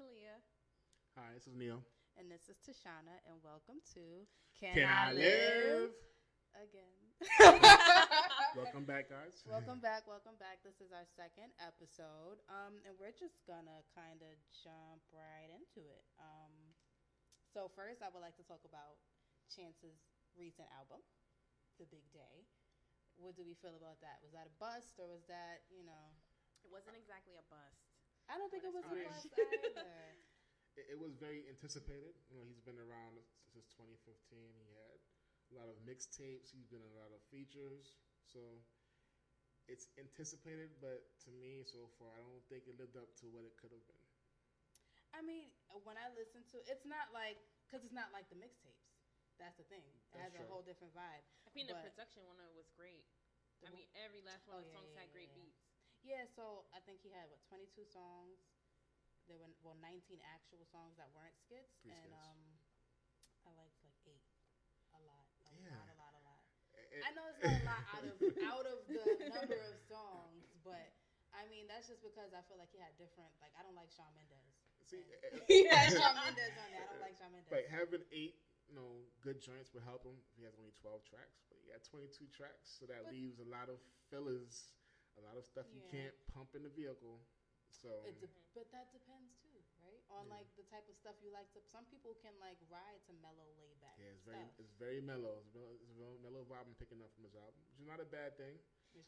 Talia. Hi, this is Neil. And this is Tashana, and welcome to Can, I, live? Again. Welcome back, guys. welcome back, welcome back. This is our second episode, um, and we're just gonna kind of jump right into it. Um, so first, I would like to talk about Chance's recent album, The Big Day. What do we feel about that? Was that a bust, or was that you know? It wasn't exactly a bust. I don't think it was a I mean- either. It, it was very anticipated. You know, he's been around since 2015. He had a lot of mixtapes. He's been in a lot of features. So it's anticipated, but to me, so far, I don't think it lived up to what it could have been. I mean, when I listen to, it's not like because it's not like the mixtapes. That's the thing. It That's has a whole different vibe. I mean, the But- production on it was great. The I mean, every last Oh, one of the yeah, songs yeah, had great yeah. so I think he had what twenty two songs. There were well nineteen actual songs that weren't skits, Three and skits. um, I liked like eight, a lot, a Yeah. lot, a lot, a lot. It- I know it's not a lot out of out of the number of songs, but I mean that's just because I feel like he had different. Like I don't like Shawn Mendes. See, And- he had Shawn Mendes on there. I don't like Shawn Mendes. Like having eight, you know, good joints would help him he has only twelve tracks. But he got twenty two tracks, so that But- leaves a lot of fillers, a lot of stuff you Yeah. can't pump in the vehicle. So It de- but that depends too, right? On Yeah. like the type of stuff you like to. Some people can like ride to mellow, laid back. yeah, it's very stuff. it's very mellow. It's a mellow, it's a mellow, mellow vibe I'm picking up from his album, which is not a bad thing.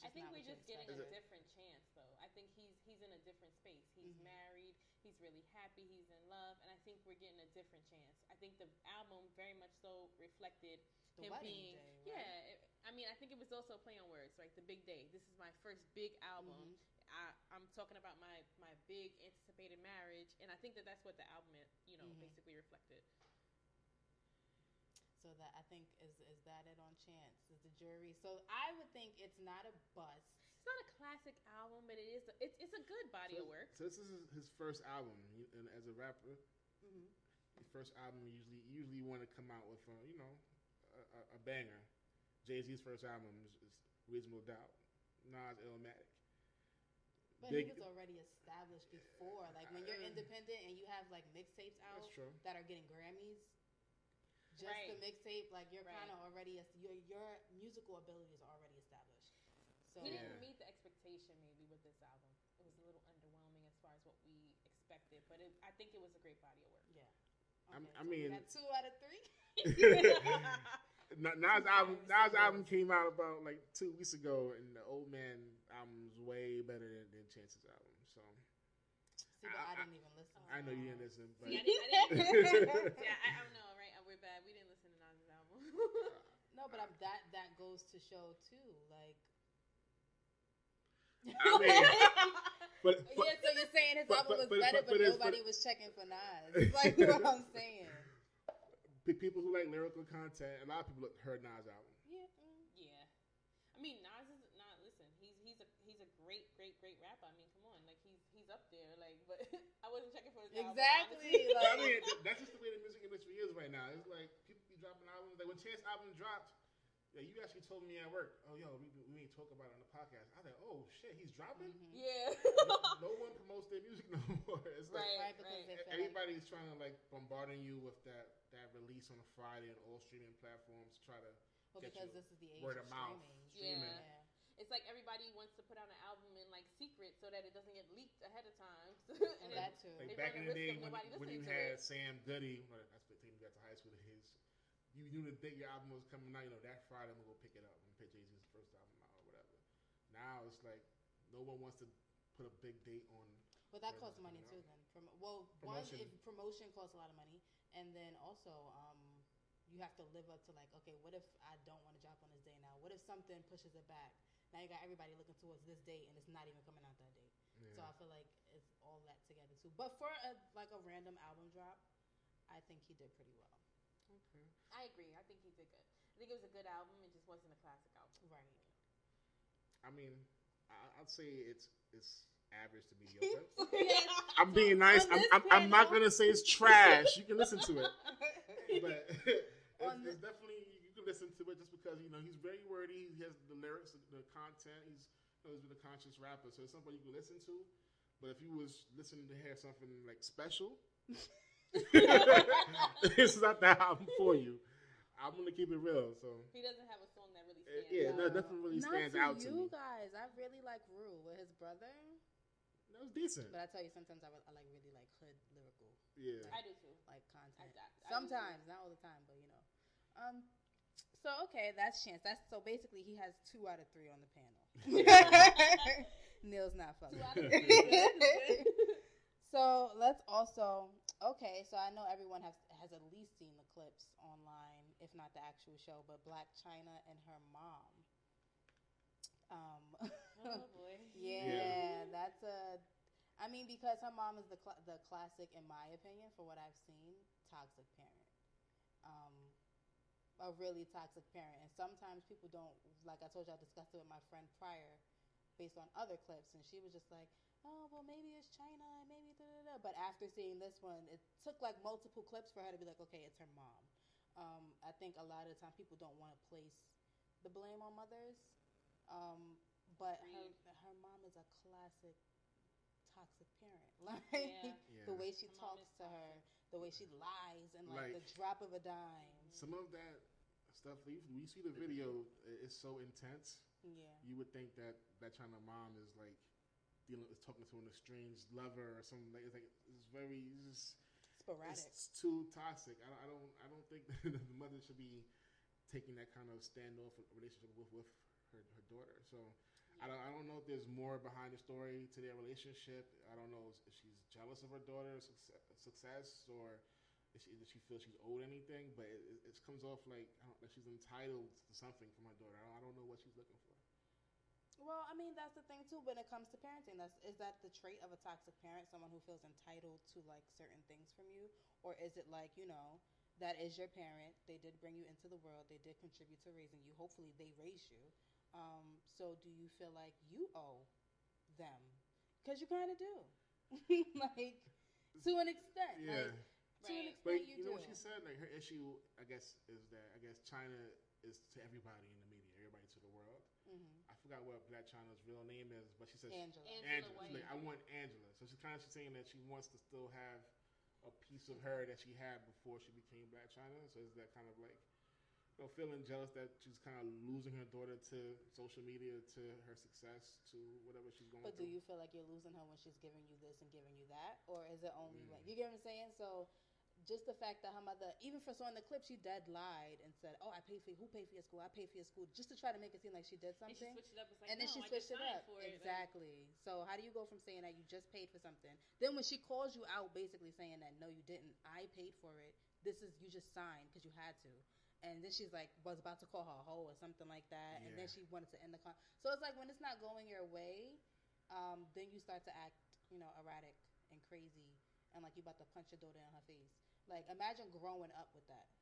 I think we're just getting expected. a different chance, though. I think he's he's in a different space. He's Mhm. married. He's really happy. He's in love, and I think we're getting a different chance. I think the album very much so reflected The him being. day, right? Yeah, it, I mean, I think it was also a play on words, right? The big day. This is my first big album. Mhm. I, I'm talking about my my big anticipated marriage, and I think that that's what the album, you know, Mhm. basically reflected. So that I think is is that it on chance is the jury. So I would think it's not a bust. It's not a classic album, but it is. A, it's it's a good body so, of work. So this is his first album, and as a rapper, Mm-hmm. the first album usually usually you want to come out with a you know a, a, a banger. Jay Z's first album is, is Reasonable Doubt. Nas Illmatic. But Big- he was already established before. Like when you're Uh, independent and you have like mixtapes out true. that are getting Grammys. Just Right. the mixtape, like you're Right. kind of already your your musical abilities are already established. So He Yeah. didn't meet the expectation maybe with this album. It was a little underwhelming as far as what we expected, but it, I think it was a great body of work. yeah. I'm- Okay, I so mean- two out of three. Na- Nas album Nas album came out about like two weeks ago, and the Old Man album's way better than, than Chance's album. So See, but I, I- didn't even listen. I know you didn't listen, but See, I didn't, I didn't yeah, I, I don't know, right? We're bad. We didn't listen to Nas's album. No, but I'm, that that goes to show too, like. I mean, but, but yeah, so you're saying his but- album was but- better, but- but, but nobody but- was checking for Nas. It's like what I'm saying. Pe- people who like lyrical content, a lot of people heard Nas album. Yeah. mm. yeah, I mean Nas is not. Listen, he's he's a he's a great great great rapper. I mean, come on, like he's he's up there. Like, but I wasn't checking for his Exactly, honestly. like- I mean, that's just the way the music industry is right now. It's like people be dropping albums. Like when Chance album dropped, yeah, you actually told me at work, "Oh, yo, we, we ain't talk about it on the podcast." I was like, "Oh shit, he's dropping." Mm-hmm. yeah. no, no one promotes their music no more. It's like Right. Right, because they feel like everybody's trying to like bombarding you with that that release on a Friday on all streaming platforms. to Try to well, get because you this is the age word of of mouth. streaming. Yeah. Yeah. It's like everybody wants to put out an album in like secret so that it doesn't get leaked ahead of time. And then- that too. Like back in the the day when, nobody when you had it. Sam Goody, well, that's the thing we got to high school. His you knew the date your album was coming out. You know that Friday I'm gonna go pick it up and pick Jay Z's first album out or whatever. Now it's like no one wants to put a big date on. But that costs money you too. know. Then, Prom- well, Promotion. one if promotion costs a lot of money, and then also um, you have to live up to like, okay, what if I don't want to drop on this day now? What if something pushes it back? Now you got everybody looking towards this date, and it's not even coming out that date. So I feel like it's all that together too. But for a like a random album drop, I think he did pretty well. Okay. I agree. I think he did good. I think it was a good album. It just wasn't a classic album. Right. I mean, I, I'd say it's it's average to mediocre. I'm being nice. I'm, this I'm, I'm not gonna say it's trash. You can listen to it, but it's, it's definitely you can listen to it just because you know he's very wordy. He has the lyrics, the, the content. He's you know, he's been a conscious rapper, so it's something you can listen to. But if you was listening to hear something like special, it's not the album for you. I'm gonna keep it real. So He doesn't have a song that really Uh, stands yeah, out. no, nothing really Not stands to out to you me. guys. I really like Roo with his brother, that was decent. but I tell you, sometimes I, I like really like hood lyrical Yeah, I do too. like content. I- I- I do Sometimes, not all the time, but you know. Um. So okay, that's chance. That's so basically he has two out of three on the panel. Neil's not fucking. Two out of three. So let's also okay. So I know everyone has has at least seen the clips online, if not the actual show. But Blac Chyna and her mom. Um, oh boy. yeah, that's a. I mean, because her mom is the cl- the classic, in my opinion, for what I've seen, toxic parent. Um, a really toxic parent, and sometimes people don't like. I told you, I discussed it with my friend prior, based on other clips, and she was just like, "Oh, well, maybe it's Chyna, and maybe da da da." But after seeing this one, it took like multiple clips for her to be like, "Okay, it's her mom." Um, I think a lot of the time people don't want to place the blame on mothers, um, but her her mom is a classic toxic parent. Like Yeah. yeah. the way she Her talks to her, the way she lies, and like, Like- the drop of a dime. Some of that stuff. You, you see the video, i- it's so intense. Yeah, You would think that that Chyna mom is like dealing, is talking to an estranged lover or something. Like it's like it's very it's just sporadic. It's too toxic. I don't. I don't. I don't think that the mother should be taking that kind of standoff relationship with with her, her daughter. So I don't. I don't know if there's more behind the story to their relationship. I don't know if she's jealous of her daughter's success, success or if she, if she feels she's owed anything. But it, it, it comes off like I don't, like she's entitled to something from her daughter. I don't, I don't know what she's looking for. Well, I mean that's the thing too. When it comes to parenting, that's is that the trait of a toxic parent, someone who feels entitled to like certain things from you, or is it like you know that is your parent? They did bring you into the world. They did contribute to raising you. Hopefully, they raised you. Um, so, do you feel like you owe them? Because you kind of do, like to an extent. Yeah. Like, to an Right. But extent, you, you know do. what she said? Like her issue, I guess, is that I guess Chyna is to everybody in the media, everybody to the world. hmm I forgot what Blac Chyna's real name is, but she says Angela. Angela Angela. Like, I want Angela. So she's kind of she's saying that she wants to still have a piece of her that she had before she became Blac Chyna. So is that kind of like, you know, feeling jealous that she's kind of losing her daughter to social media, to her success, to whatever she's going But do through. you feel like you're losing her when she's giving you this and giving you that, or is it only Mm. when you get what I'm saying? So, just the fact that her mother, even for so in the clip, she dead lied and said, "Oh, I paid for who paid for your school? I paid for your school," just to try to make it seem like she did something. And she something. switched it up. Like, And then no, she I switched just it up For it. Like, exactly. So how do you go from saying that you just paid for something, then when she calls you out, basically saying that no, you didn't, I paid for it. This is you just signed because you had to, and then she's like was about to call her a hoe or something like that, and then she wanted to end the con. So it's like when it's not going your way, um, then you start to act, you know, erratic and crazy, and like you about to punch your daughter in her face. Like imagine growing up with that.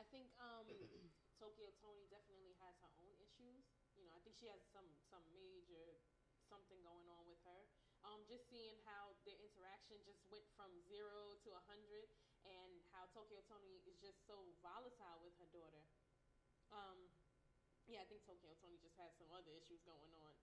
I think um, Tokyo Toni definitely has her own issues. You know, I think she has some some major something going on with her. Um, just seeing how their interaction just went from zero to a hundred, and how Tokyo Toni is just so volatile with her daughter. Um, yeah, I think Tokyo Toni just has some other issues going on.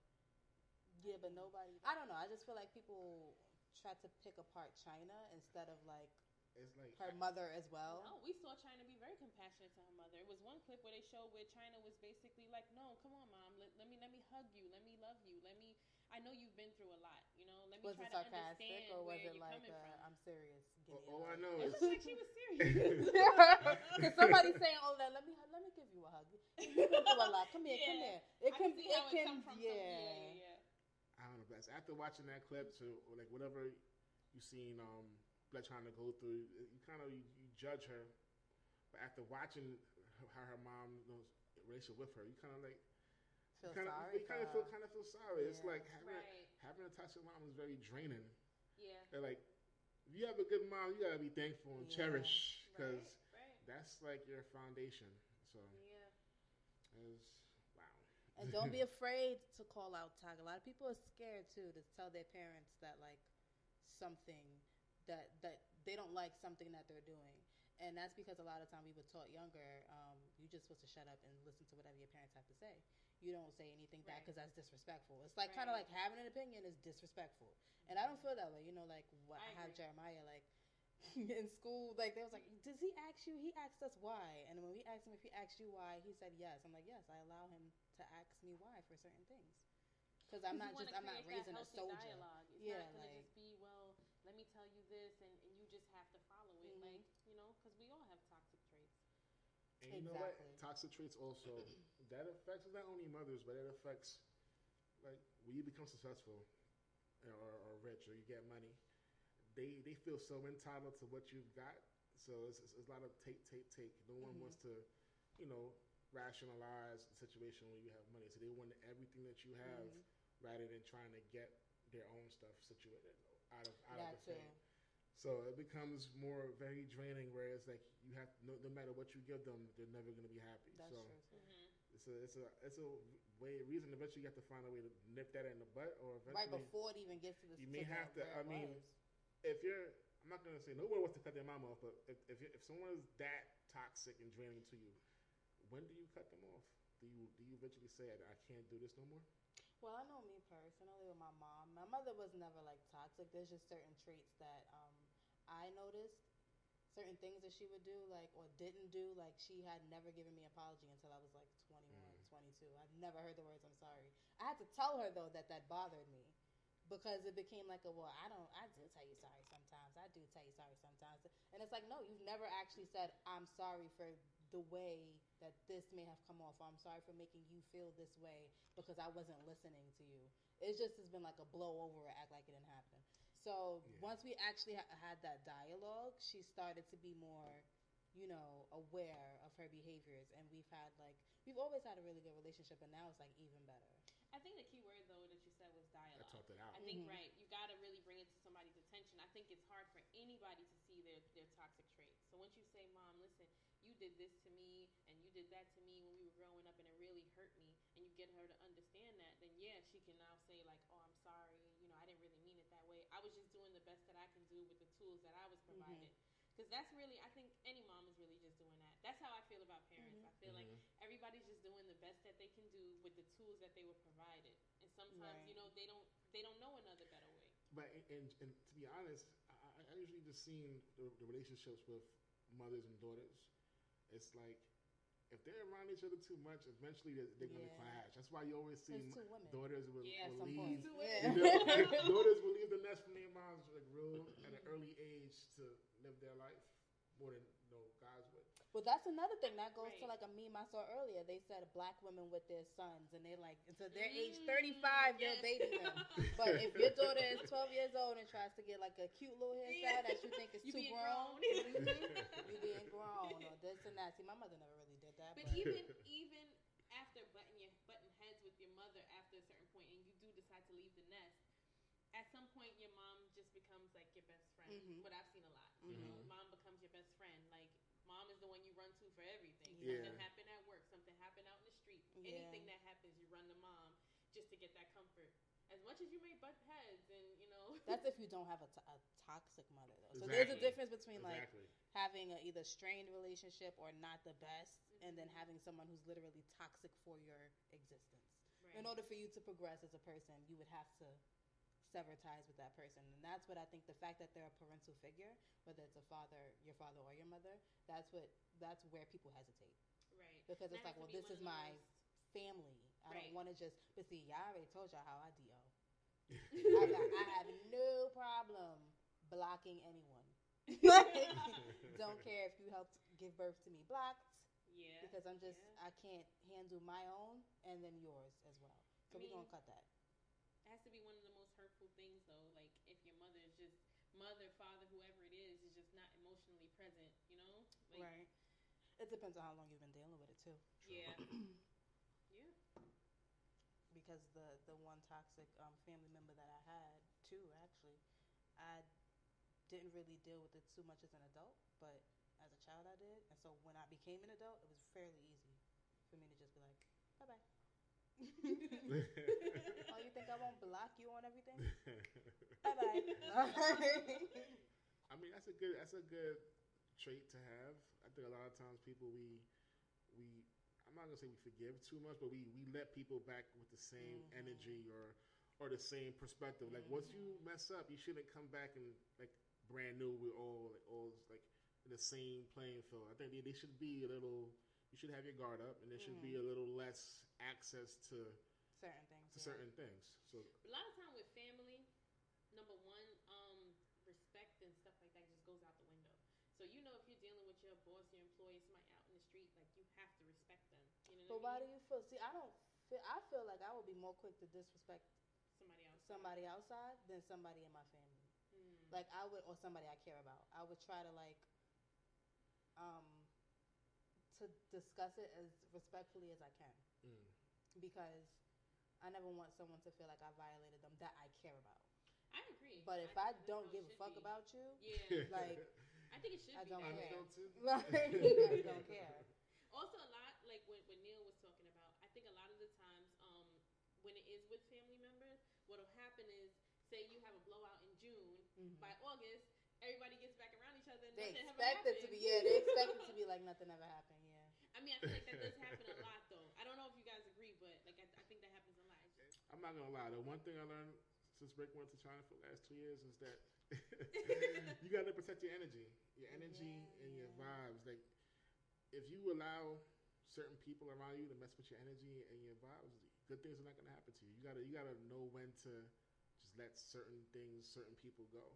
Yeah, but nobody. I don't know. I just feel like people try to pick apart Chyna instead of like It's like her mother as well. No, we saw Chyna be very compassionate to her mother. It was one clip where they showed where Chyna was basically like, "No, come on, mom. Let, let me let me hug you. Let me love you. Let me. I know you've been through a lot. You know. Let me Was try it to understand or was where it you're like, coming uh, from." I'm serious? Give all, all I know It is looked like she was serious. Because somebody's saying, "Oh, let, let me let me give you a hug. You've been through a lot. Come here, come here. It I can, can see it how can, it come from. yeah. Yeah, yeah, yeah. I don't know. But after watching that clip, to or like whatever you've seen um Black to go through, you kind of you, you judge her. But after watching how her mom you know, relationship with her, you kind of like Feel kind of sorry. you kind of feel kind of feel sorry. It's like having a, Right. having a toxic mom is very draining. Yeah. They're like, if you have a good mom, you gotta be thankful and Yeah. cherish because Right. Right. that's like your foundation. So Yeah. it's wow. And don't be afraid to call out tag. A lot of people are scared too to tell their parents that like something that that they don't like something that they're doing. and that's because a lot of time we were taught younger, um, you just supposed to shut up and listen to whatever your parents have to say. You don't say anything back Right. because that's disrespectful. It's like kind of like having an opinion is disrespectful, and I don't feel that way. You know, like what I I have. Jeremiah like in school, like they was like, "Does he ask you?" He asked us why, and when we asked him if he asked you why, he said yes. I'm like, yes, I allow him to ask me why for certain things. Because I'm not just I'm not raising a soldier. Dialogue. It's Yeah, like- just be well. Let me tell you this, and, and you just have to follow it. Mhm. Like you know, because we all have toxic traits. And you know what? Toxic traits also that affects not only mothers, but it affects like when you become successful or, or rich or you get money. They they feel so entitled to what you've got. So it's, it's, it's a lot of take take take. No one Mhm. wants to, you know, rationalize the situation when you have money. So they want everything that you have Mhm. rather than trying to get their own stuff situated out of out That of the too. fame. So it becomes more very draining. Where it's like you have no, no matter what you give them, they're never going to be happy. That's so true too. Mm-hmm. it's a it's a it's a way reason. Eventually, you have to find a way to nip that in the butt, or Right before it even gets to the you may have to- I it mean, was. if you're, I'm not going to say nobody wants to cut their mom off, but if if, if someone is that toxic and draining to you, when do you cut them off? Do you do you eventually say I can't do this no more? Well, I know me personally with my mom. My mother was never like toxic. There's just certain traits that um, I noticed. Certain things that she would do, like or didn't do, like she had never given me apology until I was like 21, Mm. 22. I've never heard the words "I'm sorry." I had to tell her though that that bothered me because it became like a well, I don't, I do tell you sorry sometimes. I do tell you sorry sometimes, and it's like no, you've never actually said I'm sorry for the way that this may have come off. I'm sorry for making you feel this way because I wasn't listening to you. It just has been like a blow over or act like it didn't happen. So Yeah. once we actually ha- had that dialogue, she started to be more, you know, aware of her behaviors, and we've had like we've always had a really good relationship, and now it's like even better. I think the key word though that you said was dialogue. I dialogue. talked it out. I think Mhm. right. You got to really bring it to somebody's attention. I think it's hard for anybody to see their their toxic traits. So once you say, "Mom, listen, you did this to me and you did that to me when we were growing up, and it really hurt me," and you get her to understand that, then yeah, she can now say like, "Oh, I'm sorry. You know, I didn't really mean it that way. I was just doing the best that I can do with the tools that I was provided." Because that's really, I think any mom is really just doing that. That's how I feel about parents. Mhm. I feel like Mhm. everybody's just doing the best that they can do with the tools that they were provided and sometimes Right. you know they don't they don't know another better way But and, and to be honest, I, I- I usually just seen the, the relationships with mothers and daughters. It's like if they're around each other too much, eventually they're, they're going to Yeah. clash. That's why you always see two women. daughters will, Yeah, At will some leave. point, yeah. You know, daughters will leave the nest from their moms like real at an early age to live their life more than no guys would. Well, that's another thing that goes to like a meme I saw earlier. They said black women with their sons, and they like until their age Mm, thirty five, they'll yes. baby them. But if your daughter is twelve years old and tries to get like a cute little hairstyle Yeah. that you think is You too being grown, grown. you being grown or this and that. See, my mother never really did that. But But, even even after butting your button heads with your mother after a certain point and you do decide to leave the nest at some point your mom just becomes like your best friend Mhm. what i've seen a lot you know Mhm. mom becomes your best friend like mom is the one you run to for everything Yeah. something happened at work something happened out in the street Yeah. anything that happens you run to mom just to get that comfort as much as you may butt heads and you know that's if you don't have a, to- a toxic mother though. So there's a difference between like exactly. having a either strained relationship or not the best, and then having someone who's literally toxic for your existence. Right. In order for you to progress as a person, you would have to sever ties with that person, and that's what I think. The fact that they're a parental figure, whether it's a father, your father, or your mother, that's what that's where people hesitate right because And it's that like, well, this is my most- family. I Right. don't want to just. But see, y'all already told y'all how I do. I, I have no problem blocking anyone. don't care if you helped give birth to me blocked yeah because I'm just yeah. I can't handle my own and then yours as well. So I we're gonna cut that. It has to be one of the most hurtful things though like if your mother is just mother father whoever it is is just not emotionally present you know like right. It depends on how long you've been dealing with it too. yeah yeah Because the the one toxic um, family member that I had too, actually, I didn't really deal with it too much as an adult, but as a child I did, and so when I became an adult, it was fairly easy for me to just be like, bye bye. oh, you think I won't block you on everything? Bye bye. I mean, that's a good that's a good trait to have. I think a lot of times people we we I'm not gonna say we forgive too much, but we we let people back with the same Mhm. energy or or the same perspective. Like once you mess up, you shouldn't come back and like brand new. We're all like all like in the same playing field. I think they, they should be a little. You should have your guard up, and there should be a little less access to Certain things. to yeah. certain things. So A lot of time with family, number one, um, respect and stuff like that just goes out the window. So you know if you're dealing with your boss, your employee, somebody out in the street, like you have to respect them. You know But what why I do you feel? See, I don't. Feel, I feel like I would be more quick to disrespect somebody else. somebody outside than somebody in my family. Mm. Like I would, or somebody I care about. I would try to like, um, to discuss it as respectfully as I can mm. because I never want someone to feel like I violated them that I care about. I agree. But if think I don't give a fuck be. about you, yeah, like I think it should I be. don't that way. care. Unfiltered. right, I don't care. Also, a lot like when, when Neil was talking about, I think a lot of the times, um, when it is with family members, what'll happen is, say you have a blowout in June, Mhm. by August, everybody gets back around each other. And They nothing ever expect it to be yeah. They expect it to be like nothing ever happened. Yeah. I mean, I feel like that does happen a lot, though. I don't know if you guys agree, but like I, I think that happens a lot. I'm not gonna lie. The one thing I learned since Rick went to China for the last two years is that you gotta protect your energy, your energy and your vibes. Like if you allow certain people around you to mess with your energy and your vibes, good things are not gonna happen to you. You gotta you gotta know when to just let certain things, certain people go,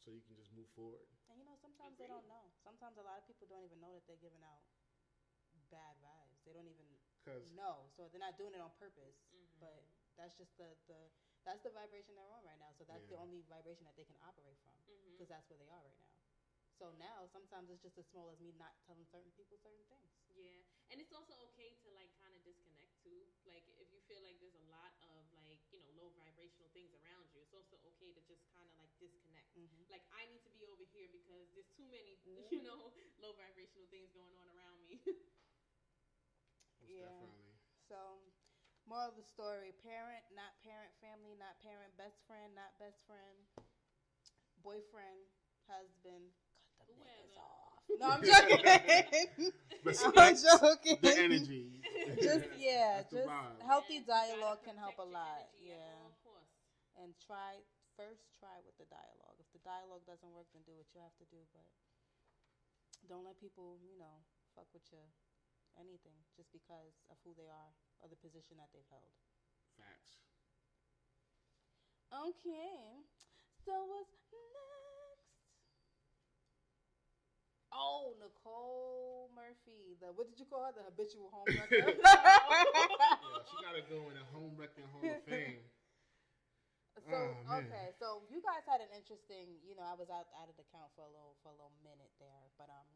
so you can just move forward. And you know, sometimes they don't know. Sometimes a lot of people don't even know that they're giving out bad vibes. They don't even Cause know. So they're not doing it on purpose. Mhm. But that's just the, the that's the vibration they're on right now. So that's the only vibration that they can operate from because that's where they are right now. So now sometimes it's just as small as me not telling certain people certain things. Yeah, and it's also okay to like kind of disconnect too. Like if you feel like there's a lot of like you know low vibrational things around you, it's also okay to just kind of like disconnect. Mm-hmm. Like I need to be over here because there's too many Mhm. you know low vibrational things going on around me. most Yeah. definitely. So, more of the story: parent, not parent; family, not parent; best friend, not best friend; boyfriend, husband. Cut the niggas off. No, I'm joking. I'm joking. the energy. Just yeah, That's the just vibe. healthy Yeah, you gotta dialogue can help a lot. Yeah, all costs. and try first try with the dialogue. If the dialogue doesn't work, then do what you have to do. But don't let people, you know, fuck with you anything just because of who they are or the position that they've held. Facts. Okay. So what's next? Oh, Nicole Murphy. The what did you call her? The habitual homewrecker. Yeah, she gotta go in the home wrecking hall of fame. so Oh, okay, so you guys had an interesting. You know, I was out out of the count for a little for a little minute there, but um,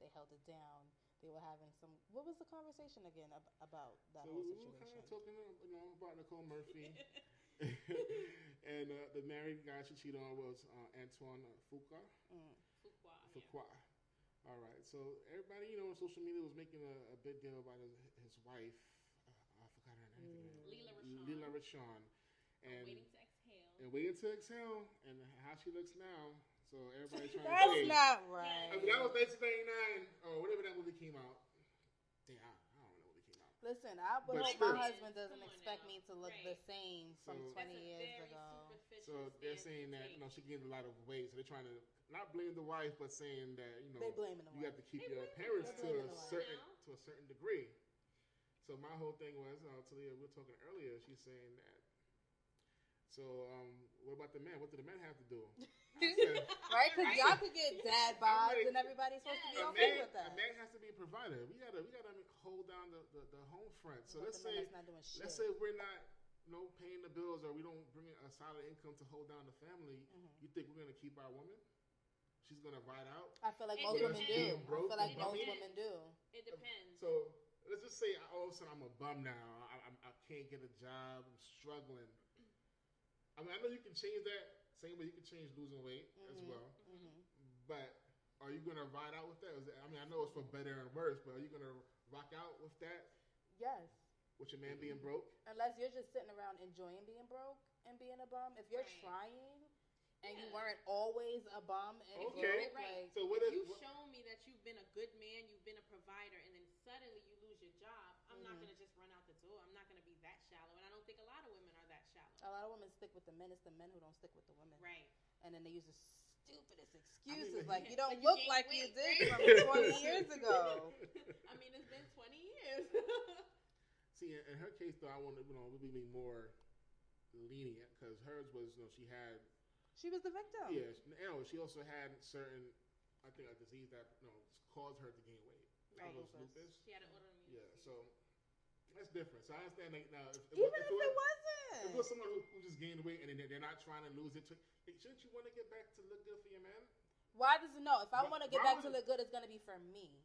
they held it down. They were having some. What was the conversation again ab- about that So whole we were kind of talking, you know, about Nicole Murphy, and uh, the married guy she cheated on was uh, Antoine Fuqua. Mm. Fuqua. Fuqua. All right. So everybody, you know, on social media was making a, a big deal about his, his wife. Uh, I forgot her name. Mm. Lela Rochon. Lela Rochon. I'm And waiting to exhale. and waiting to exhale, and how she looks now. So everybody's trying to That's say. not I mean, that was 1999 or whatever that movie came out. Damn, I, I don't know when it came out. Listen, I would But hope still. my husband doesn't expect now. me to look Right. the same from So- 20 years ago. Superficial So they're saying that you know she gained a lot of weight, so they're trying to not blame the wife, but saying that you know They blaming the you have to keep They your blaming appearance to a They blaming the certain wife. to a certain degree. So my whole thing was, uh, Talia, we were talking earlier. She's saying that. So um, what about the men? What do the men have to do? Said, Right? Because y'all could get dad vibes like, and everybody's supposed to be a okay man, with that. a man has to be a provider. We gotta, we gotta hold down the, the, the home front. So But let's say, not doing shit. let's say we're not, you know, paying the bills or we don't bring a solid income to hold down the family. Mhm. You think we're gonna keep our woman? She's gonna ride out. I feel like It most women do. depends. I feel like It most women do. It depends. So let's just say all of a sudden I'm a bum now. I, I, I can't get a job. I'm struggling. I mean, I know you can change that. Same way you can change losing weight as Mhm. well. hmm But are you gonna ride out with that? Is it- I mean, I know it's for better and worse, but are you gonna rock out with that? Yes. With your man being broke? Unless you're just sitting around enjoying being broke and being a bum. If you're Right. trying and you weren't always a bum and Okay. broke, Right. like So what if if? you've shown me that you've been a good man, you've been a provider, and then suddenly you lose your job, I'm not Mhm. gonna just run out the door. I'm not gonna be that shallow, and I don't think a lot of women are that shallow. a lot of women stick with the men. It's the men who don't stick with the women, Right. and then they use the stupidest mean, excuses but- like you don't Like you look gained like you did right? from 20 years ago. I mean, it's been 20 years. See, in in her case, though, I want to, you know, be more lenient because hers was, you know, she had, She was the victim. yeah, she- you oh, know, she also had certain, I think, a disease that, you know, caused her to gain weight. Right. It Lupus. lupus. she had an autoimmune. Yeah, disease. so that's different. So I understand, like, now, if, if, Even if, if it it was, if it wasn't. someone who, who just gained weight and then they're, they're not trying to lose it, to, like, shouldn't you want to get back to look good for your man? Why does it know? If I want to get back to look good, it's gonna be for me.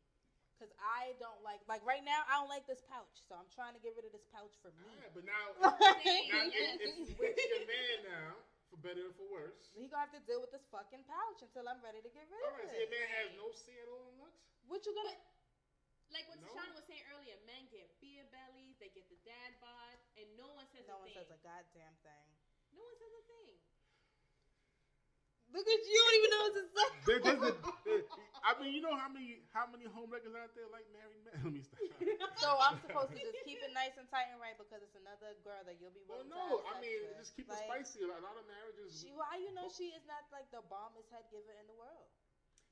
Cause I don't like like right now. I don't like this pouch, so I'm trying to get rid of this pouch for me. Alright, but now, Same. now Yes. if, if you with your man now, for better or for worse, He gonna have to deal with this fucking pouch until I'm ready to get rid all of right, so your it. man has no say at all in looks. What you gonna? Like what No. Tashana was saying earlier, men get beer bellies, they get the dad bod, and no one says No a one thing. says a goddamn thing. no one says a thing. Look at you! You don't even know what to say. There, there's a, there- I mean, you know how many how many homewreckers out there like married men? Let me stop. So I'm supposed to just keep it nice and tight and right because it's another girl that you'll be Well, no, to I have sex mean, with. just keep Like, it spicy. A lot of marriages. She, how you know she is not like the bombest head giver in the world?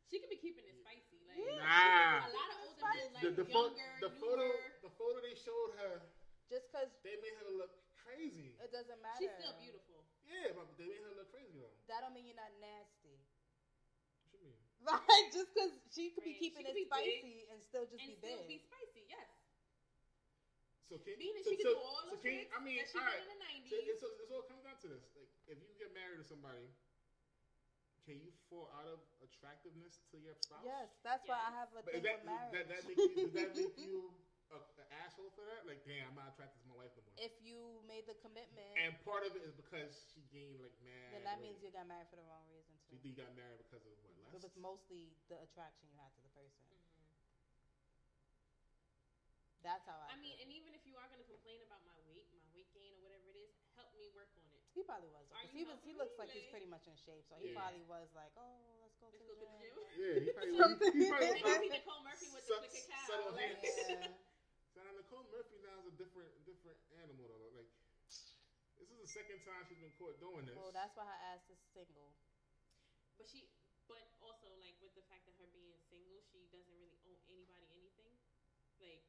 She could be keeping it spicy. Like Yeah. Nah. a lot of older men like the, the, pho- younger, the photo, the photo they showed her, Just because they made her look crazy. it doesn't matter. She's still beautiful. Yeah, but they made her look crazy though. That don't mean you're not nasty. What? Like just because she could be Right. keeping She it be spicy and still just and be still big. be spicy, yes. So can Meaning so, she can so, do all so the can, tricks I mean, that she all did in the So 90s. it's, it's all comes down to this. Like, if you get married to somebody, can you fall out of attractiveness to your spouse? Yes, that's why I have a But thing that, with marriage. that, that make you, does that make you a, an asshole for that? Like, damn, I'm not attracted to my wife no more. if you made the commitment, and part of it is because she gained like mad. then that weight. means you got married for the wrong reason So too. you you got married because of what? It Lust? was mostly the attraction you had to the person. Mhm. That's how I. I mean, feel. and even if you are gonna complain about my weight, my weight gain or whatever it is, help me work on it. he probably was. Are 'cause you he was. He looks me? like he's pretty much in shape, so he Yeah. probably was like, "Oh, let's go Let's to go the to the gym." gym. Yeah, he probably. Something. he, he probably was, see Nicole Murphy with the Sub- click a cow. subtle Like. Yeah. So now Nicole Murphy now is a different different animal though. Like this is the second time she's been caught doing this. Well, that's why her ass is single. But she, but also like with the fact that her being single, she doesn't really owe anybody anything. Like,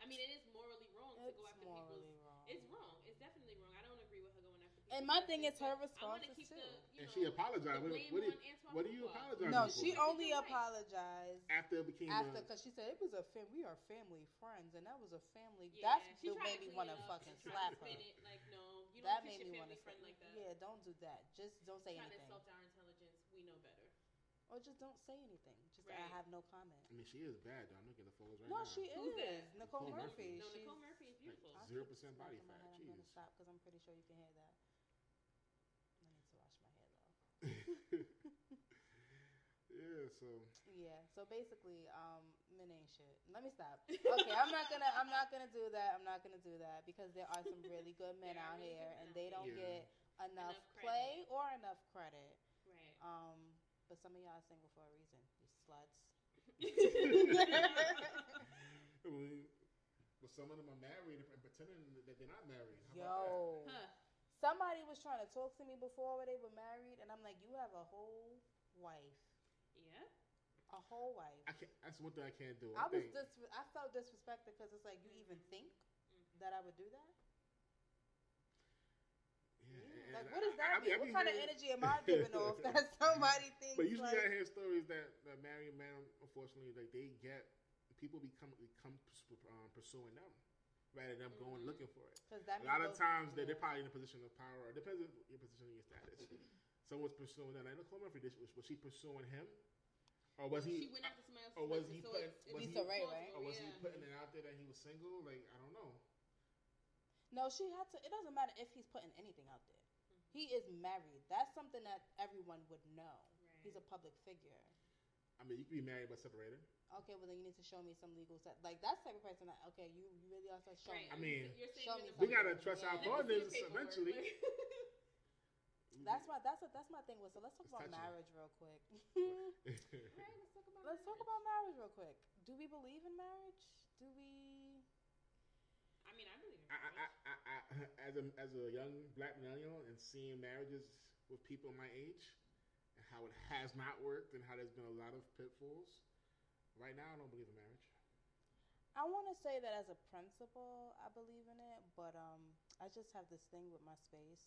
I mean, it is morally wrong It's to go after morally people's. wrong. It's wrong. It's definitely wrong. I don't agree with her going after people. And my thing is her but I wanna responses keep too. The, you and know, she apologized. What, what, do you, on Antoine what do you apologize No, she Because only right. apologized after it became after because she said it was a fam. We are family friends, and that was a family. Yeah, That's she what tried made me want to fucking slap her. it Like, no, you That don't made me want to family friend like that. Yeah, don't do that. Just don't say Trying to anything, insult our intelligence. We know better. Or just don't say anything. Just I have no comment. I mean, she is bad though. I'm looking at the photos right No, now. No, she Who's is that? Nicole, Nicole Murphy. No, She's, Nicole Murphy is beautiful. I Zero keep percent body fat. head. I'm gonna stop because I'm pretty sure you can hear that. I need to wash my hair though. yeah. So Yeah. So basically, um, men ain't shit. Let me stop. Okay, I'm not gonna. I'm not gonna do that. I'm not gonna do that because there are some really good men out really here, and they don't Yeah. get enough, Enough play or enough credit. Right. Um, but some of y'all are single for a reason. You sluts. I mean, but some of them are married and pretending that they're not married. How about Yo. Huh. Somebody was trying to talk to me before where they were married, and I'm like, you have a whole wife, Yeah. a whole wife. I can't. That's one thing I can't do. I was think- dis- I felt disrespected because it's like you even think Mhm. that I would do that. Yeah, and Like, I- what does that I- I mean? I what be kind of energy am I giving off that somebody thinks? But usually like, I hear stories that, that married men, unfortunately, like they get people become become um, pursuing them rather than them going looking for it. that A lot of times they, yeah. they're probably in a position of power. It depends on your position and your status. Someone's pursuing them. I know Nicole Murphy. Was, was she pursuing him, or was She he? went after somebody else's or was he so putting- it's- it's was Issa Rae, right? Or was he putting it out there that he was single? Like I don't know. No, she had to. It doesn't matter if he's putting anything out there. He is married. That's something that everyone would know. Right. He's a public figure. I mean, you can be married but separated. Okay, well then you need to show me some legal set. Like that's the type of person that okay, you, you really are so show Right. me. I mean, you're saying show you're me the We gotta trust our Yeah. Let me see your partners eventually. Mm-hmm. that's my that's what that's my thing with. So let's talk It's about touchy. marriage real quick. Right, let's talk about let's talk about marriage real quick. Do we believe in marriage? Do we? I I I, I, marriage. I, I, as a as a young black millennial and seeing marriages with people my age and how it has not worked and how there's been a lot of pitfalls. Right now, I don't believe in marriage. I want to say that as a principle, I believe in it, but um, I just have this thing with my space.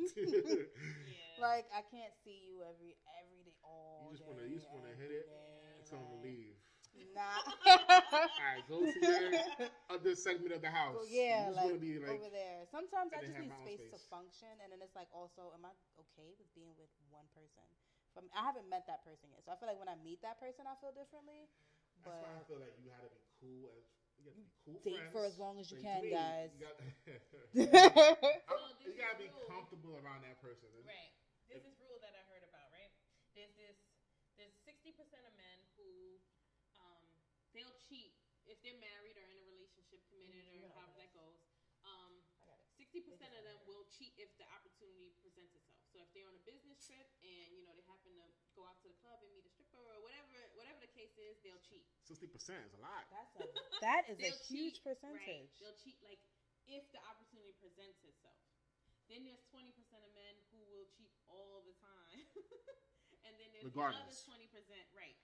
yeah. Like I can't see you every every day all You just day. wanna- you just wanna hit every it day, and tell them to like, leave. Nah. All right, go to your other segment of the house. Go- yeah, you like, be like over there. Sometimes I just need have my own space, to function, and then it's like also, am I okay with being with one person? From I haven't met that person yet, so I feel like when I meet that person, I feel differently. That's why I feel like you had to be cool as you got to be cool date friends. for as long as you Like, can, me, guys. You, got, Well, you this gotta be rule. comfortable around that person. Right. There's this rule that I heard about, right? There's this there's sixty percent of men who they'll cheat if they're married or in a relationship committed or yeah. however that goes. Um I got it. sixty percent of them will cheat if the opportunity presents itself. So if they're on a business trip and you know they happen to go out to the club and meet a stripper or whatever whatever the case is, they'll cheat. Sixty percent is a lot. That's a that is a huge cheat, Right. percentage. They'll cheat like if the opportunity presents itself. Then there's twenty percent of men who will cheat all the time, and then there's the other twenty percent, right,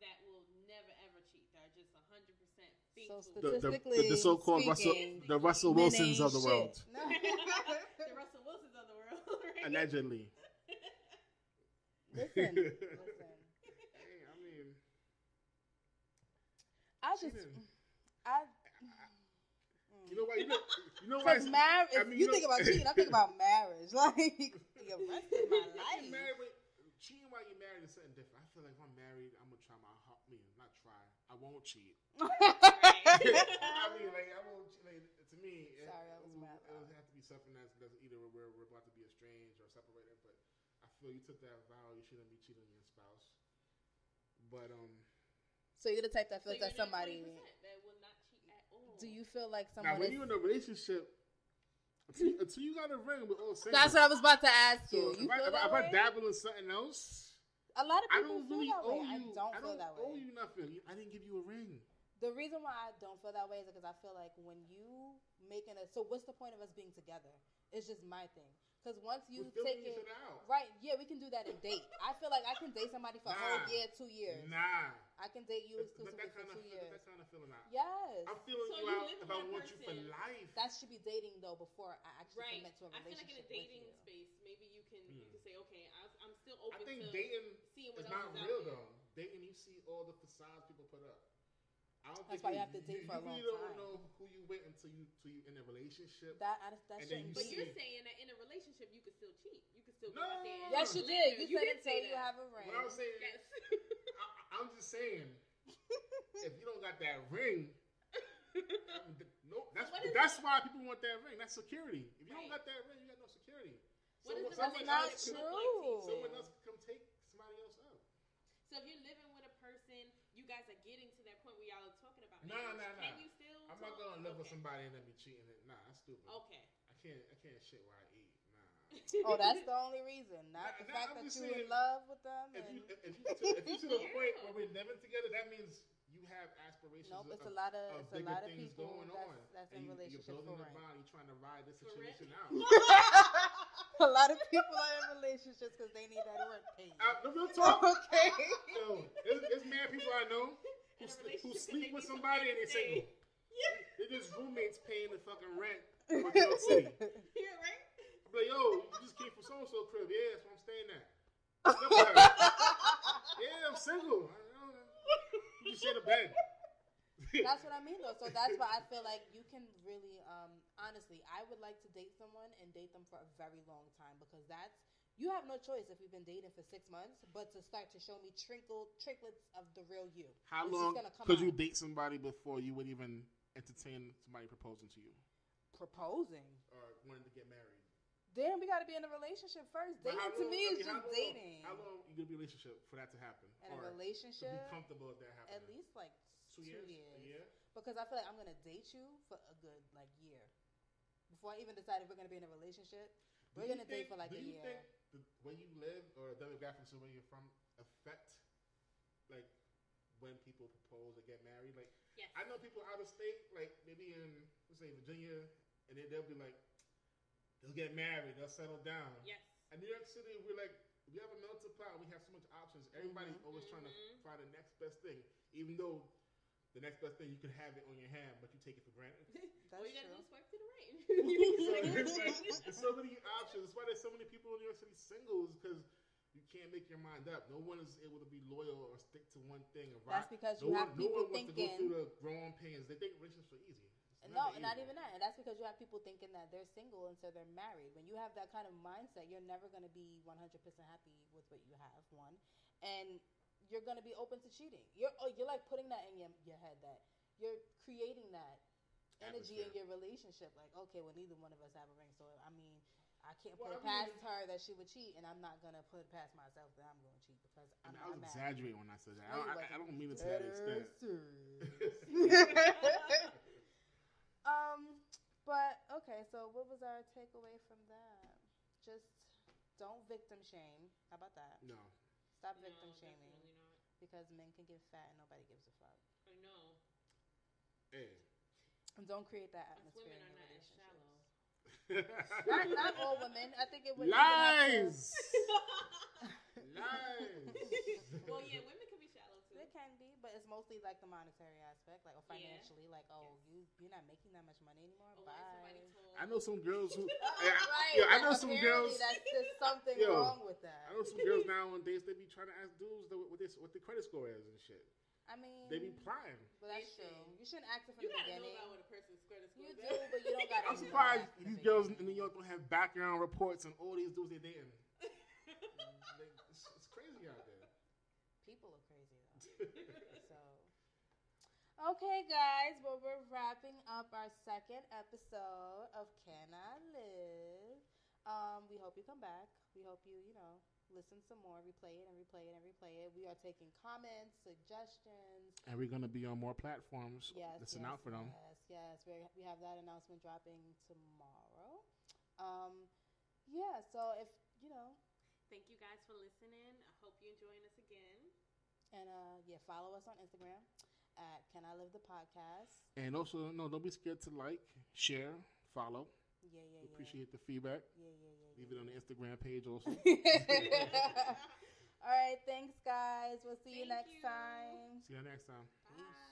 that will never ever cheat. They're just hundred percent So faithful. The, the, the, the so-called Russell, the Russell Wilsons of the shit. world, No. the Russell Wilsons of the world, right? allegedly. listen, listen. Hey, I mean, I just, cheating. I. Mm. You know why? You know, you know why? Because marriage, I mean, you you think about cheating, I think about marriage. Like the rest of my If life. You're married, with, cheating while you're married is something different. I feel like if I'm married, I'm gonna try my heart. I mean, not try. I won't cheat. I mean, like I won't. Like, to me, it, Sorry, it, mad would- it would have to be something that's, that's either where we're about to be estranged or separated. But I feel you took that vow. You shouldn't be cheating on your spouse. But um, so you're the type that feels you're that that somebody. that will not cheat at all. Do you feel like somebody? now someone? when is- you're in a relationship, until you, until you got a ring, we're all single. That's what I was about to ask you. So you if, I, if, I, if I dabble in something else, A lot of I people don't feel really that way. you. I don't I feel don't that way. owe you nothing. I didn't give you a ring. The reason why I don't feel that way is because I feel like when you making a so what's the point of us being together? It's just my thing. Because once you We're take each it out. right, yeah, we can do that in date. I feel like I can date somebody for a whole year, two years. Nah. I can date you Let exclusively that for kind of two years. that kind of feeling out. Yes, I'm feeling So you you out live if I want you for life. that should be dating though before I actually right? commit to a I feel like in relationship a dating space, maybe you can you Hmm. can say, okay, I, I'm still I open think to dating seeing is what not else is real out there. though. Dating, you see all the facades people put up. I don't That's think why you have to date you, for a you long really don't know who you with until you until you in a relationship. That I, that And shouldn't you But see- you're saying that in a relationship you can still cheat. You can still go No, out there. and Yes, cheat you did. later. You, said did it say until you have a ring. What I was saying, Yes. I, I'm just saying, if you don't got that ring, I mean, no, that's what is that's why people want that ring. That's security. If you don't got that ring, you got no security. What Someone- is the someone That's else not can- relationship look like to you? true. Someone else can come take somebody else out. So if you're living with a person, you guys are getting to that point where y'all are talking about Nah, nah, nah. Can you still? I'm not gonna live with somebody and then be cheating. It. Nah, that's stupid. Okay. I can't. I can't shit where I eat. Nah. Oh, that's the only reason, not the Nah, fact I'm that just you in love with them. If And you if you to, if you to the point where we're living together, that means you have aspirations. nope, it's of, a lot of of it's a lot of things people going that's, on. that's and in you, you're building for a rent. trying to ride this situation out. a lot of people are in relationships because they need that rent paid. Uh, the real talk. okay. Yo, there's, there's mad people I know who, In a sl- who sleep with somebody and they're to single. Yeah. They're just roommates paying the fucking rent for New York City. Yeah, right? I'm like, yo, you just came from so and so crib. Yeah, that's where I'm staying at. Look at her. yeah, I'm single. I don't know. You just share the bed. That's what I mean, though. So that's why I feel like you can really, um, honestly, I would like to date someone and date them for a very long time because that's you have no choice if we've been dating for six months, but to start to show me trinkle tricklets of the real you. How It's long gonna could you date somebody before you would even entertain somebody proposing to you Proposing. or wanting to get married? Then we got to be in a relationship first. But Dating how to long- me I is mean, how just long- dating. How long you gonna be in a relationship for that to happen? In a relationship, to be comfortable with that happening? at least like two, two, years. years. A year. Because I feel like I'm gonna date you for a good like year before I even decide if we're gonna be in a relationship. Do We're gonna date for like do a you year. Think, the where you live or demographics of where you're from affect like when people propose or get married? Like Yes. I know people out of state, like maybe in let's say Virginia, and then they'll be like, they'll get married, they'll settle down. Yes. In New York City, we're like, we have a melting pot. We have so much options. Everybody's always trying to Mhm. find the next best thing, even though the next best thing you can have it on your hand, but you take it for granted. That's All you gotta true. do is swipe to the right. so like, there's so many options. That's why there's so many people in New York City singles because you can't make your mind up. No one is able to be loyal or stick to one thing. Or That's rock. because no you one, have no people one wants to go thinking- through the growing pains. They think relationships are easy. It's No, never not even that. And that's because you have people thinking that they're single until they're married. When you have that kind of mindset, you're never going to be 100% happy with what you have, one. And you're going to be open to cheating. You're oh, you're like putting that in your, your head that you're creating that energy in your relationship. Like, okay, well, neither one of us have a ring. So, I mean, I can't Well, put it I mean- past her that she would cheat, and I'm not going to put it past myself that I'm going to cheat because I, I'm mean, I was not married. exaggerating when I said that. I don't, I, I don't mean it to that extent. um, but okay. So, what was our takeaway from that? Just don't victim shame. How about that? No. Stop No, victim shaming not. Because men can get fat and nobody gives a fuck. I know. Hey. And don't create that Us atmosphere women in are your not as relationships. shallow. Not, not all women. I think it would even have Lies. Lies. well, yeah, women can be shallow too. It can be, but it's mostly like the monetary aspect, like or Yeah. financially, like oh, you you're not making that much money anymore. Oh, or like Bye. told. I know some girls who. right. Yeah, I know some girls. That's, just something Yo, wrong with that. I know some girls nowadays. They be trying to ask dudes the, what this what the credit score is and shit. I mean, They be plying. but that's They true. You shouldn't ask it from You the gotta know beginning. about what a person's credit score You do, but you don't gotta. I'm surprised that the these girls in. New York don't have background reports on all these dudes they're dating. It's, it's crazy out there. People are crazy though. so, okay, guys. Well, we're wrapping up our second episode of Can I Live. Um, we hope you come back. We hope you, you know, listen some more, replay it and replay it and replay it. We are taking comments, suggestions. And we're gonna be on more platforms. Yes, Listen yes, out for them. Yes, yes. We we have that announcement dropping tomorrow. Um, yeah. So if you know, Thank you guys for listening. I hope you join us again. And uh, yeah, follow us on Instagram at Can I Live the Podcast. And also, no, don't be scared to like, share, follow. Yeah, yeah, We yeah. appreciate the feedback. Yeah, yeah, yeah. Leave it on the Instagram page also. All right, thanks, guys. We'll see you next you. time. See you next time. Peace.